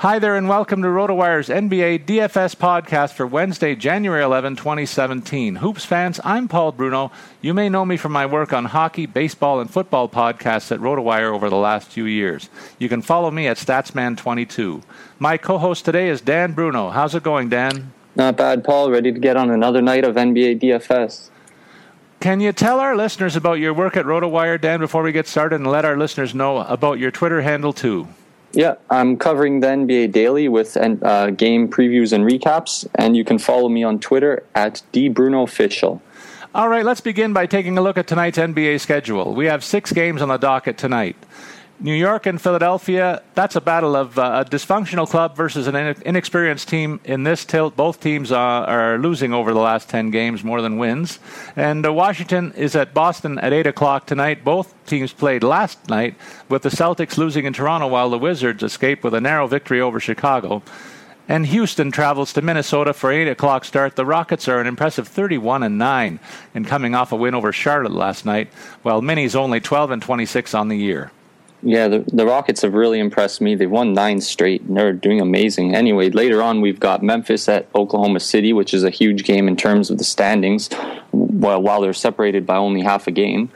Hi there, and welcome to RotoWire's NBA DFS podcast for Wednesday, January 11, 2017. Hoops fans, I'm Paul Bruno. You may know me from my work on hockey, baseball, and football podcasts at RotoWire over the last few years. You can follow me at Statsman22. My co host today is Dan Bruno. How's it going, Dan? Not bad, Paul. Ready to get on another night of NBA DFS. Can you tell our listeners about your work at RotoWire, Dan, before we get started, and let our listeners know about your Twitter handle, too? Yeah, I'm covering the NBA daily with uh, game previews and recaps, and you can follow me on Twitter at dbrunofficial. All right, let's begin by taking a look at tonight's NBA schedule. We have six games on the docket tonight. New York and Philadelphia, that's a battle of uh, a dysfunctional club versus an inexperienced team. In this tilt, both teams uh, are losing over the last 10 games more than wins. And uh, Washington is at Boston at 8 o'clock tonight. Both teams played last night with the Celtics losing in Toronto while the Wizards escaped with a narrow victory over Chicago. And Houston travels to Minnesota for 8 o'clock start. The Rockets are an impressive 31 and 9 and coming off a win over Charlotte last night, while Minnie's only 12 and 26 on the year. Yeah, the, the Rockets have really impressed me. They've won nine straight, and they're doing amazing. Anyway, later on, we've got Memphis at Oklahoma City, which is a huge game in terms of the standings, while, while they're separated by only half a game.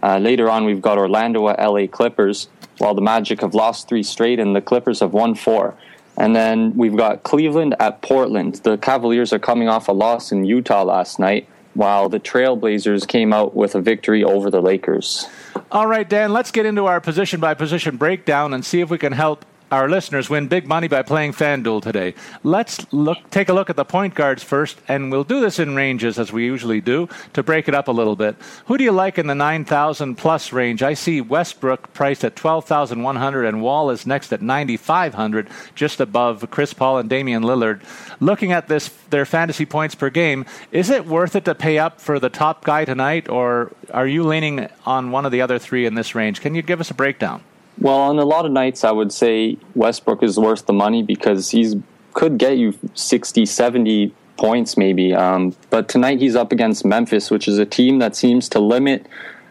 Uh, later on, we've got Orlando at LA Clippers, while the Magic have lost three straight, and the Clippers have won four. And then we've got Cleveland at Portland. The Cavaliers are coming off a loss in Utah last night, while the Trailblazers came out with a victory over the Lakers. All right, Dan, let's get into our position by position breakdown and see if we can help our listeners win big money by playing FanDuel today. Let's look, take a look at the point guards first, and we'll do this in ranges as we usually do to break it up a little bit. Who do you like in the 9,000 plus range? I see Westbrook priced at 12,100, and Wall is next at 9,500, just above Chris Paul and Damian Lillard. Looking at this, their fantasy points per game, is it worth it to pay up for the top guy tonight, or are you leaning on one of the other three in this range? Can you give us a breakdown? Well, on a lot of nights, I would say Westbrook is worth the money because he's could get you 60, 70 points maybe. Um, but tonight he's up against Memphis, which is a team that seems to limit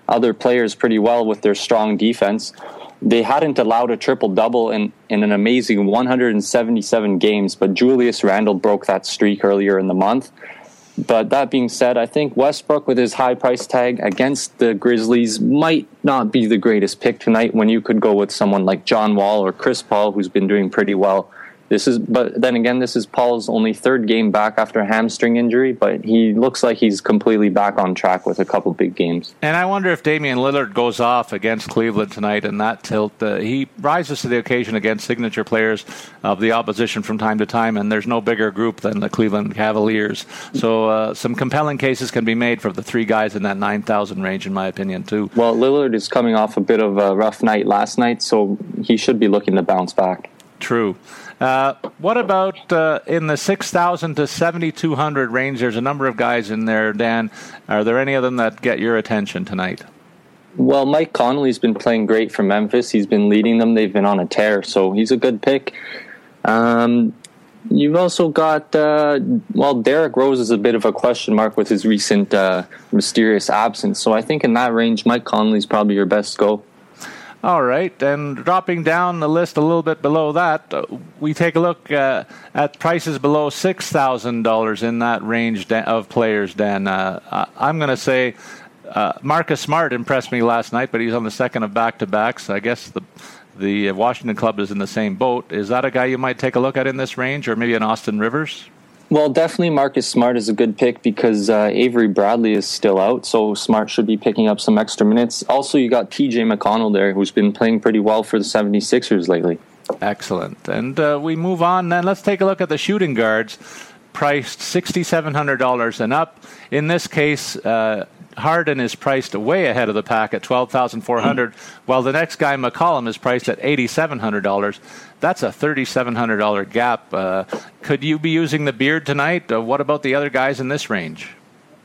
other players pretty well with their strong defense. They hadn't allowed a triple double in, in an amazing 177 games, but Julius Randle broke that streak earlier in the month. But that being said, I think Westbrook with his high price tag against the Grizzlies might not be the greatest pick tonight when you could go with someone like John Wall or Chris Paul, who's been doing pretty well this is, but then again, this is Paul's only third game back after a hamstring injury, but he looks like he's completely back on track with a couple big games. And I wonder if Damian Lillard goes off against Cleveland tonight and that tilt. Uh, he rises to the occasion against signature players of the opposition from time to time, and there's no bigger group than the Cleveland Cavaliers. So uh, some compelling cases can be made for the three guys in that 9,000 range, in my opinion, too. Well, Lillard is coming off a bit of a rough night last night, so he should be looking to bounce back. True. Uh, what about uh, in the 6,000 to 7,200 range? There's a number of guys in there, Dan. Are there any of them that get your attention tonight? Well, Mike Conley's been playing great for Memphis. He's been leading them. They've been on a tear, so he's a good pick. Um, you've also got, uh, well, Derrick Rose is a bit of a question mark with his recent uh, mysterious absence. So I think in that range, Mike Conley's probably your best go. All right, and dropping down the list a little bit below that, uh, we take a look uh, at prices below six thousand dollars in that range of players. Dan, uh, I'm going to say uh, Marcus Smart impressed me last night, but he's on the second of back-to-backs. I guess the the Washington club is in the same boat. Is that a guy you might take a look at in this range, or maybe an Austin Rivers? Well, definitely Marcus Smart is a good pick because uh, Avery Bradley is still out, so Smart should be picking up some extra minutes. Also, you got TJ McConnell there, who's been playing pretty well for the 76ers lately. Excellent. And uh, we move on then. Let's take a look at the shooting guards, priced $6,700 and up. In this case, uh, Harden is priced way ahead of the pack at twelve thousand four hundred, while the next guy McCollum is priced at eighty seven hundred dollars. That's a thirty seven hundred dollar gap. Uh, could you be using the beard tonight? Uh, what about the other guys in this range?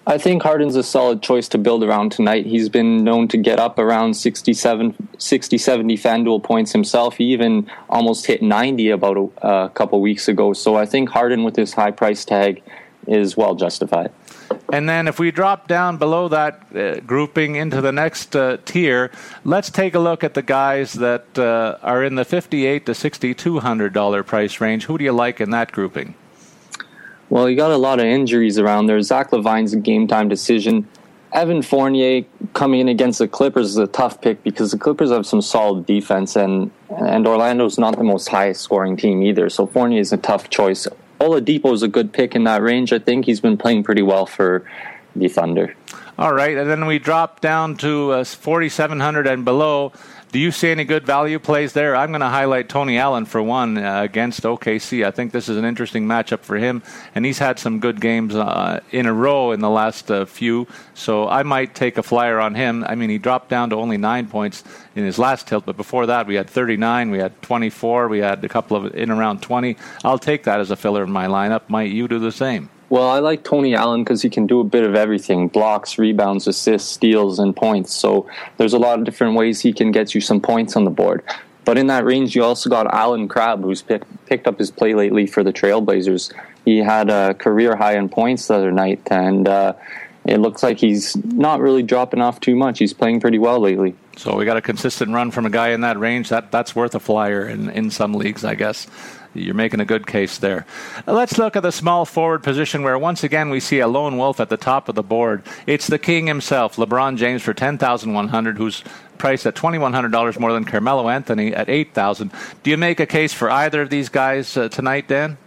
I think Harden's a solid choice to build around tonight. He's been known to get up around 67, 60, 70 FanDuel points himself. He even almost hit 90 about a, a couple weeks ago. So I think Harden, with his high price tag, is well justified. And then if we drop down below that uh, grouping into the next uh, tier, let's take a look at the guys that uh, are in the 58 to 6200 dollar price range. Who do you like in that grouping? Well, you got a lot of injuries around there. Zach LaVine's a game time decision. Evan Fournier coming in against the Clippers is a tough pick because the Clippers have some solid defense and and Orlando's not the most highest scoring team either. So Fournier is a tough choice. Oladipo is a good pick in that range. I think he's been playing pretty well for the Thunder. All right, and then we drop down to uh, 4,700 and below. Do you see any good value plays there? I'm going to highlight Tony Allen for one uh, against OKC. I think this is an interesting matchup for him, and he's had some good games uh, in a row in the last uh, few. So I might take a flyer on him. I mean, he dropped down to only nine points in his last tilt, but before that we had 39, we had 24, we had a couple of in around 20. I'll take that as a filler in my lineup. Might you do the same? Well, I like Tony Allen because he can do a bit of everything blocks, rebounds, assists, steals, and points. So there's a lot of different ways he can get you some points on the board. But in that range, you also got Allen Crabbe, who's pick, picked up his play lately for the Trailblazers. He had a career high in points the other night, and uh, it looks like he's not really dropping off too much. He's playing pretty well lately. So we got a consistent run from a guy in that range. That that's worth a flyer in, in some leagues, I guess. You're making a good case there. Let's look at the small forward position where once again we see a lone wolf at the top of the board. It's the king himself, LeBron James for 10,100 who's priced at $2,100 more than Carmelo Anthony at 8,000. Do you make a case for either of these guys uh, tonight, Dan?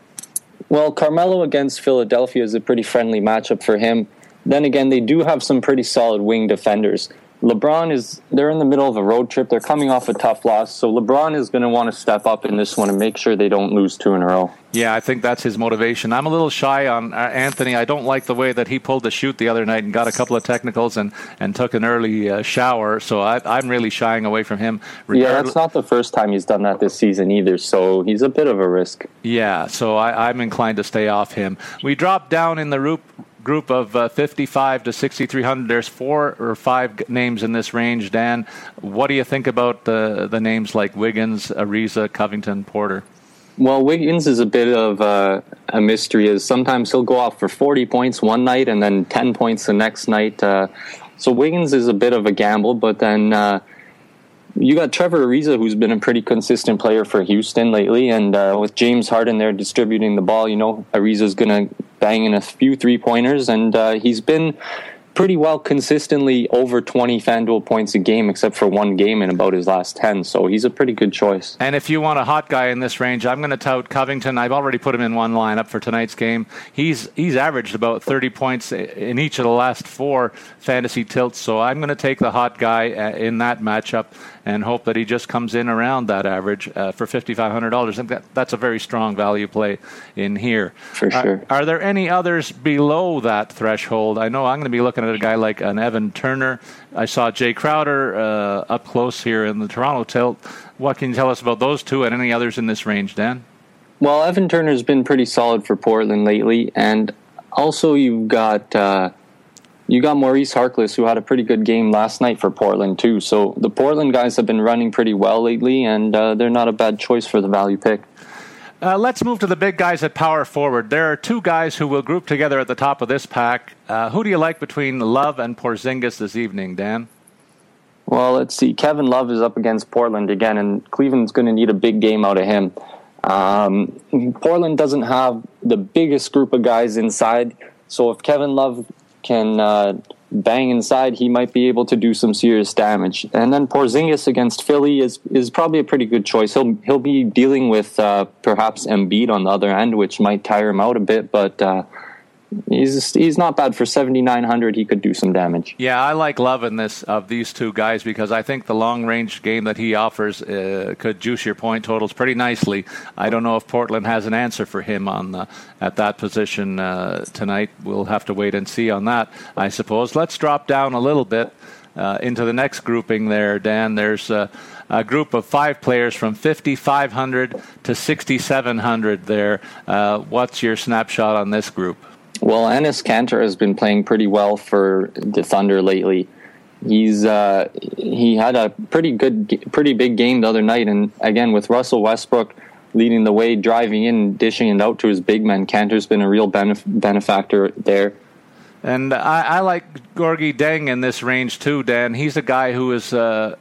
Well, Carmelo against Philadelphia is a pretty friendly matchup for him. Then again, they do have some pretty solid wing defenders. LeBron is they're in the middle of a road trip. They're coming off a tough loss, so LeBron is going to want to step up in this one and make sure they don't lose two in a row. Yeah, I think that's his motivation. I'm a little shy on uh, Anthony. I don't like the way that he pulled the shoot the other night and got a couple of technicals and, and took an early uh, shower. So I, am really shying away from him. Regardless. yeah, that's not the first time he's done that this season either. So he's a bit of a risk. Yeah, so I, I'm inclined to stay off him. We dropped down in the root group of uh, 55 to 6,300. There's four or five names in this range. Dan, what do you think about the the names like Wiggins, Ariza, Covington, Porter? Well, Wiggins is a bit of uh, a mystery. Is sometimes he'll go off for 40 points one night and then 10 points the next night. Uh, so Wiggins is a bit of a gamble, but then uh, you got Trevor Ariza, who's been a pretty consistent player for Houston lately, and uh, with James Harden there distributing the ball, you know Ariza's going to bang in a few three pointers, and uh, he's been pretty well consistently over 20 FanDuel points a game, except for one game in about his last 10. So he's a pretty good choice. And if you want a hot guy in this range, I'm going to tout Covington. I've already put him in one lineup for tonight's game. He's he's averaged about 30 points in each of the last four fantasy tilts. So I'm going to take the hot guy uh, in that matchup and hope that he just comes in around that average uh, for $5,500. That, that's a very strong value play in here. For sure. Are, are there any others below that threshold? I know I'm going to be looking at a guy like an Evan Turner. I saw Jay Crowder uh, up close here in the Toronto tilt. What can you tell us about those two and any others in this range, Dan? Well, Evan Turner's been pretty solid for Portland lately, and also you've got uh, you got Maurice Harkless, who had a pretty good game last night for Portland too. So the Portland guys have been running pretty well lately, and uh, they're not a bad choice for the value pick. Uh, let's move to the big guys at power forward. There are two guys who will group together at the top of this pack. Uh, who do you like between Love and Porzingis this evening, Dan? Well, let's see. Kevin Love is up against Portland again, and Cleveland's going to need a big game out of him. Um, Portland doesn't have the biggest group of guys inside, so if Kevin Love can uh, bang inside, he might be able to do some serious damage. And then Porzingis against Philly is is probably a pretty good choice. He'll he'll be dealing with uh, perhaps Embiid on the other end, which might tire him out a bit, but. Uh, he's he's not bad for 7900 he could do some damage. Yeah i like loving this of these two guys because i think the long range game that he offers uh, could juice your point totals pretty nicely. I don't know if portland has an answer for him on the, at that position uh, tonight. We'll have to wait and see on that i suppose. Let's drop down a little bit uh, into the next grouping there dan. There's a group of five players from 5500 to 6700 there. Uh, what's your snapshot on this group well, Enes Kanter has been playing pretty well for the Thunder lately. He's uh, he had a pretty good, pretty big game the other night, and again with Russell Westbrook leading the way, driving in, dishing it out to his big men. Kanter's been a real benef- benefactor there. And I, I like Gorgui Dieng in this range too, Dan. He's a guy who is uh,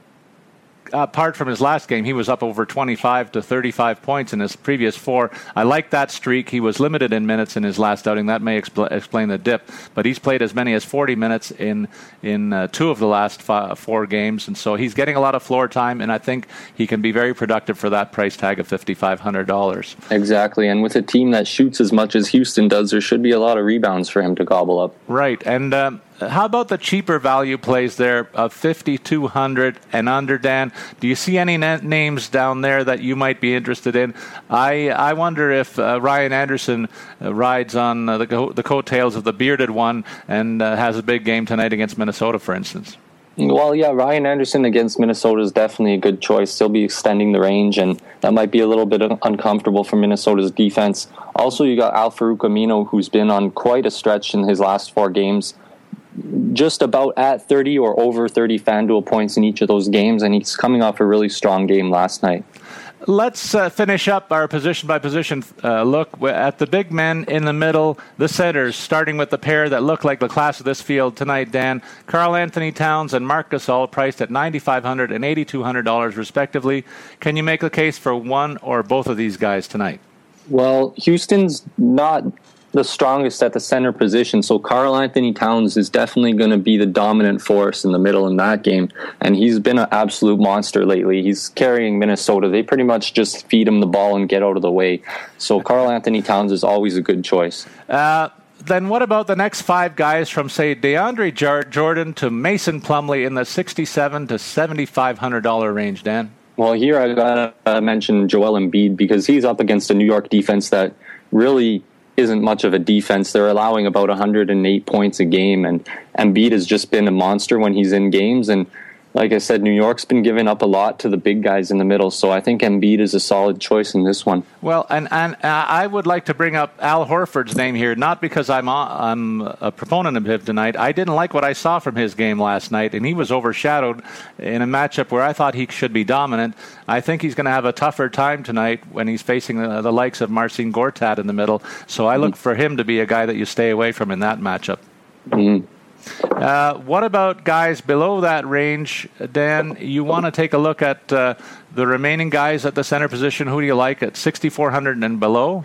apart from his last game, he was up over 25 to 35 points in his previous four. I like that streak. He was limited in minutes in his last outing. That may expl- explain the dip. But he's played as many as 40 minutes in in uh, two of the last five, four games, and so he's getting a lot of floor time. And I think he can be very productive for that price tag of $5,500. Exactly. And with a team that shoots as much as Houston does, there should be a lot of rebounds for him to gobble up. Right. And um, how about the cheaper value plays there of 5200 and under dan do you see any names down there that you might be interested in i i wonder if uh, ryan anderson uh, rides on uh, the, co- the coattails of the bearded one and uh, has a big game tonight against minnesota for instance well, yeah, Ryan Anderson against Minnesota is definitely a good choice. They'll be extending the range, and that might be a little bit uncomfortable for Minnesota's defense. Also, you got Al-Farouq Aminu, who's been on quite a stretch in his last four games just about at 30 or over 30 FanDuel points in each of those games, and he's coming off a really strong game last night. Let's uh, finish up our position by position uh, look at the big men in the middle, the centers, starting with the pair that look like the class of this field tonight, Dan. Karl-Anthony Towns and Marc Gasol priced at $9,500 and $8,200 respectively. Can you make a case for one or both of these guys tonight? Well, Houston's not the strongest at the center position. So Karl-Anthony Towns is definitely going to be the dominant force in the middle in that game. And he's been an absolute monster lately. He's carrying Minnesota. They pretty much just feed him the ball and get out of the way. So Karl-Anthony Towns is always a good choice. Uh, then what about the next five guys from say DeAndre Jordan to Mason Plumlee in the sixty-seven to seventy-five hundred dollar range, Dan? Well, here I gotta mention Joel Embiid because he's up against a New York defense that really isn't much of a defense. They're allowing about 108 points a game, and Embiid has just been a monster when he's in games. And like I said, New York's been giving up a lot to the big guys in the middle, so I think Embiid is a solid choice in this one. Well, and and uh, I would like to bring up Al Horford's name here, not because I'm a, I'm a proponent of him tonight. I didn't like what I saw from his game last night, and he was overshadowed in a matchup where I thought he should be dominant. I think he's going to have a tougher time tonight when he's facing the, the likes of Marcin Gortat in the middle. So I look mm-hmm. for him to be a guy that you stay away from in that matchup. Mm-hmm. Uh, what about guys below that range, Dan? You want to take a look at uh, the remaining guys at the center position. Who do you like at 6,400 and below?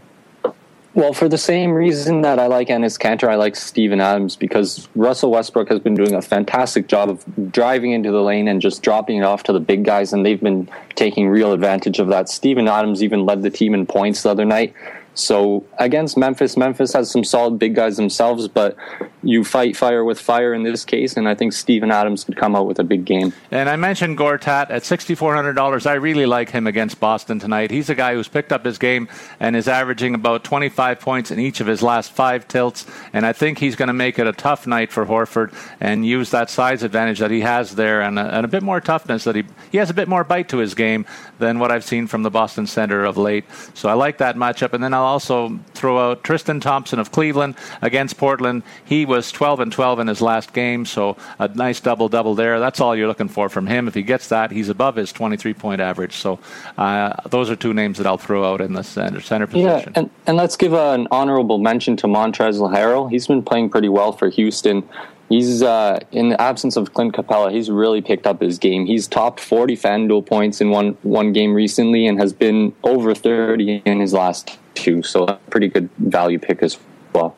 Well, for the same reason that I like Enes Kanter, I like Steven Adams because Russell Westbrook has been doing a fantastic job of driving into the lane and just dropping it off to the big guys, and they've been taking real advantage of that. Steven Adams even led the team in points the other night. So against Memphis, Memphis has some solid big guys themselves, but you fight fire with fire in this case, and I think Steven Adams could come out with a big game. And I mentioned Gortat at $6,400. I really like him against Boston tonight. He's a guy who's picked up his game and is averaging about 25 points in each of his last five tilts, and I think he's going to make it a tough night for Horford and use that size advantage that he has there and a, and a bit more toughness that he he has a bit more bite to his game than what I've seen from the Boston Center of late. So I like that matchup, and then I'll also throw out Tristan Thompson of Cleveland against Portland. He was 12 and 12 in his last game, so a nice double double there. That's all you're looking for from him. If he gets that, he's above his 23 point average. So uh, those are two names that I'll throw out in the center, center position. Yeah, and, and let's give an honorable mention to Montrezl Harrell. He's been playing pretty well for Houston. He's uh, in the absence of Clint Capela. He's really picked up his game. He's topped 40 FanDuel points in one one game recently, and has been over 30 in his last two. So a pretty good value pick as well.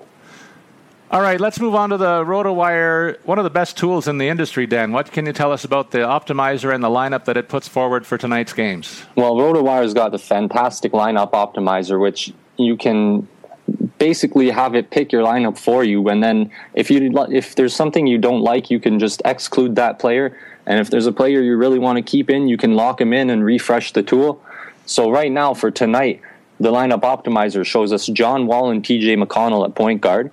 All right, let's move on to the RotoWire, one of the best tools in the industry, Dan. What can you tell us about the optimizer and the lineup that it puts forward for tonight's games? Well, RotoWire's got the fantastic lineup optimizer, which you can basically have it pick your lineup for you and then if you if there's something you don't like you can just exclude that player and if there's a player you really want to keep in you can lock him in and refresh the tool so right now for tonight the lineup optimizer shows us John Wall and TJ McConnell at point guard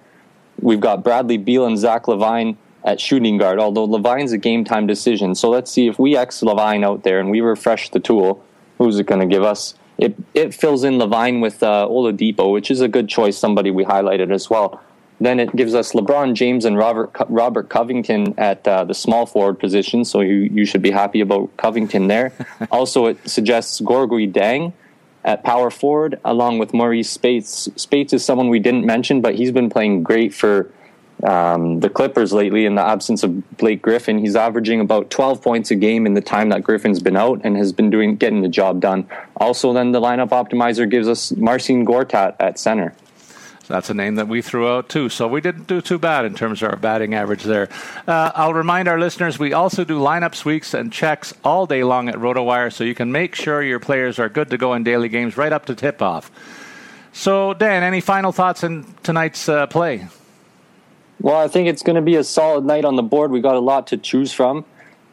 We've got Bradley Beal and Zach LaVine at shooting guard, although LaVine's a game time decision. So let's see if we X LaVine out there and we refresh the tool, who's it going to give us? It, it fills in LaVine with uh, Oladipo, which is a good choice, somebody we highlighted as well. Then it gives us LeBron James and Robert Robert Covington at uh, the small forward position, so you, you should be happy about Covington there. also, it suggests Gorgui Dieng at power forward, along with Marreese Speights. Speights is someone we didn't mention, but he's been playing great for um, the Clippers lately in the absence of Blake Griffin. He's averaging about 12 points a game in the time that Griffin's been out and has been doing getting the job done. Also, then the lineup optimizer gives us Marcin Gortat at center. That's a name that we threw out too. So we didn't do too bad in terms of our batting average there. Uh, I'll remind our listeners we also do lineup weeks and checks all day long at RotoWire, so you can make sure your players are good to go in daily games right up to tip off. So, Dan, any final thoughts in tonight's uh, play? Well, I think it's going to be a solid night on the board. We got a lot to choose from.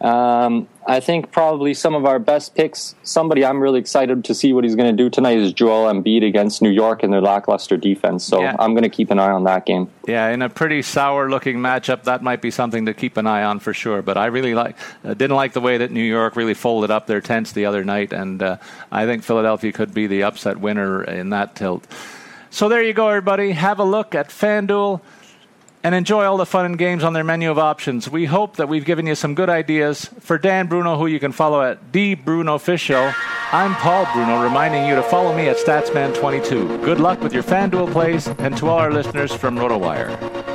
Um, I think probably some of our best picks. Somebody I'm really excited to see what he's going to do tonight is Joel Embiid against New York and their lackluster defense. So yeah. I'm going to keep an eye on that game. Yeah, in a pretty sour-looking matchup, that might be something to keep an eye on for sure. But I really like uh, didn't like the way that New York really folded up their tents the other night, and uh, I think Philadelphia could be the upset winner in that tilt. So there you go, everybody. Have a look at FanDuel and enjoy all the fun and games on their menu of options. We hope that we've given you some good ideas. For Dan Bruno, who you can follow at DBrunofficial, I'm Paul Bruno, reminding you to follow me at Statsman22. Good luck with your FanDuel plays, and to all our listeners from RotoWire.